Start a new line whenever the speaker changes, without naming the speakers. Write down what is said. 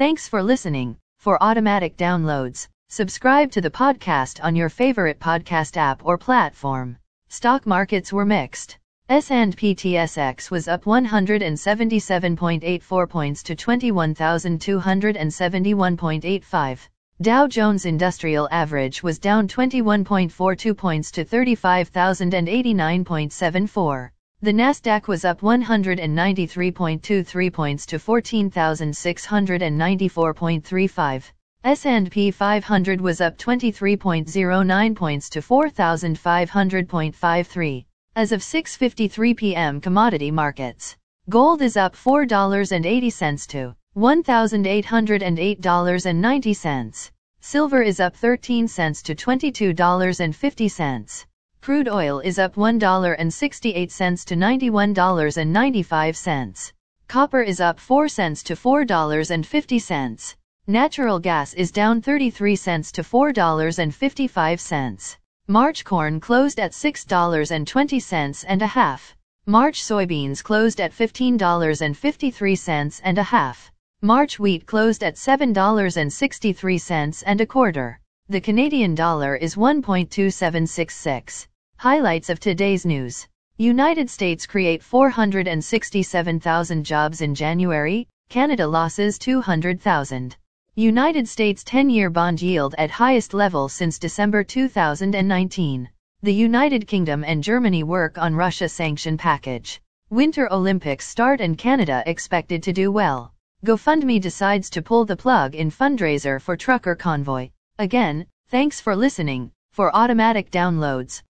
Thanks for listening. For automatic downloads, subscribe to the podcast on your favorite podcast app or platform. Stock markets were mixed. S&P TSX was up 177.84 points to 21,271.85. Dow Jones Industrial Average was down 21.42 points to 35,089.74. The Nasdaq was up 193.23 points to 14,694.35. S&P 500 was up 23.09 points to 4,500.53. As of 6:53 p.m. commodity markets. Gold is up $4.80 to $1,808.90. Silver is up 13 cents to $22.50. Crude oil is up $1.68 to $91.95. Copper is up 4 cents to $4.50. Natural gas is down 33 cents to $4.55. March corn closed at $6.20 and a half. March soybeans closed at $15.53 and a half. March wheat closed at $7.63 and a quarter. The Canadian dollar is 1.2766. Highlights of today's news. United States create 467,000 jobs in January, Canada losses 200,000. United States 10-year bond yield at highest level since December 2019. The United Kingdom and Germany work on Russia sanction package. Winter Olympics start and Canada expected to do well. GoFundMe decides to pull the plug in fundraiser for trucker convoy. Again, thanks for listening. For automatic downloads,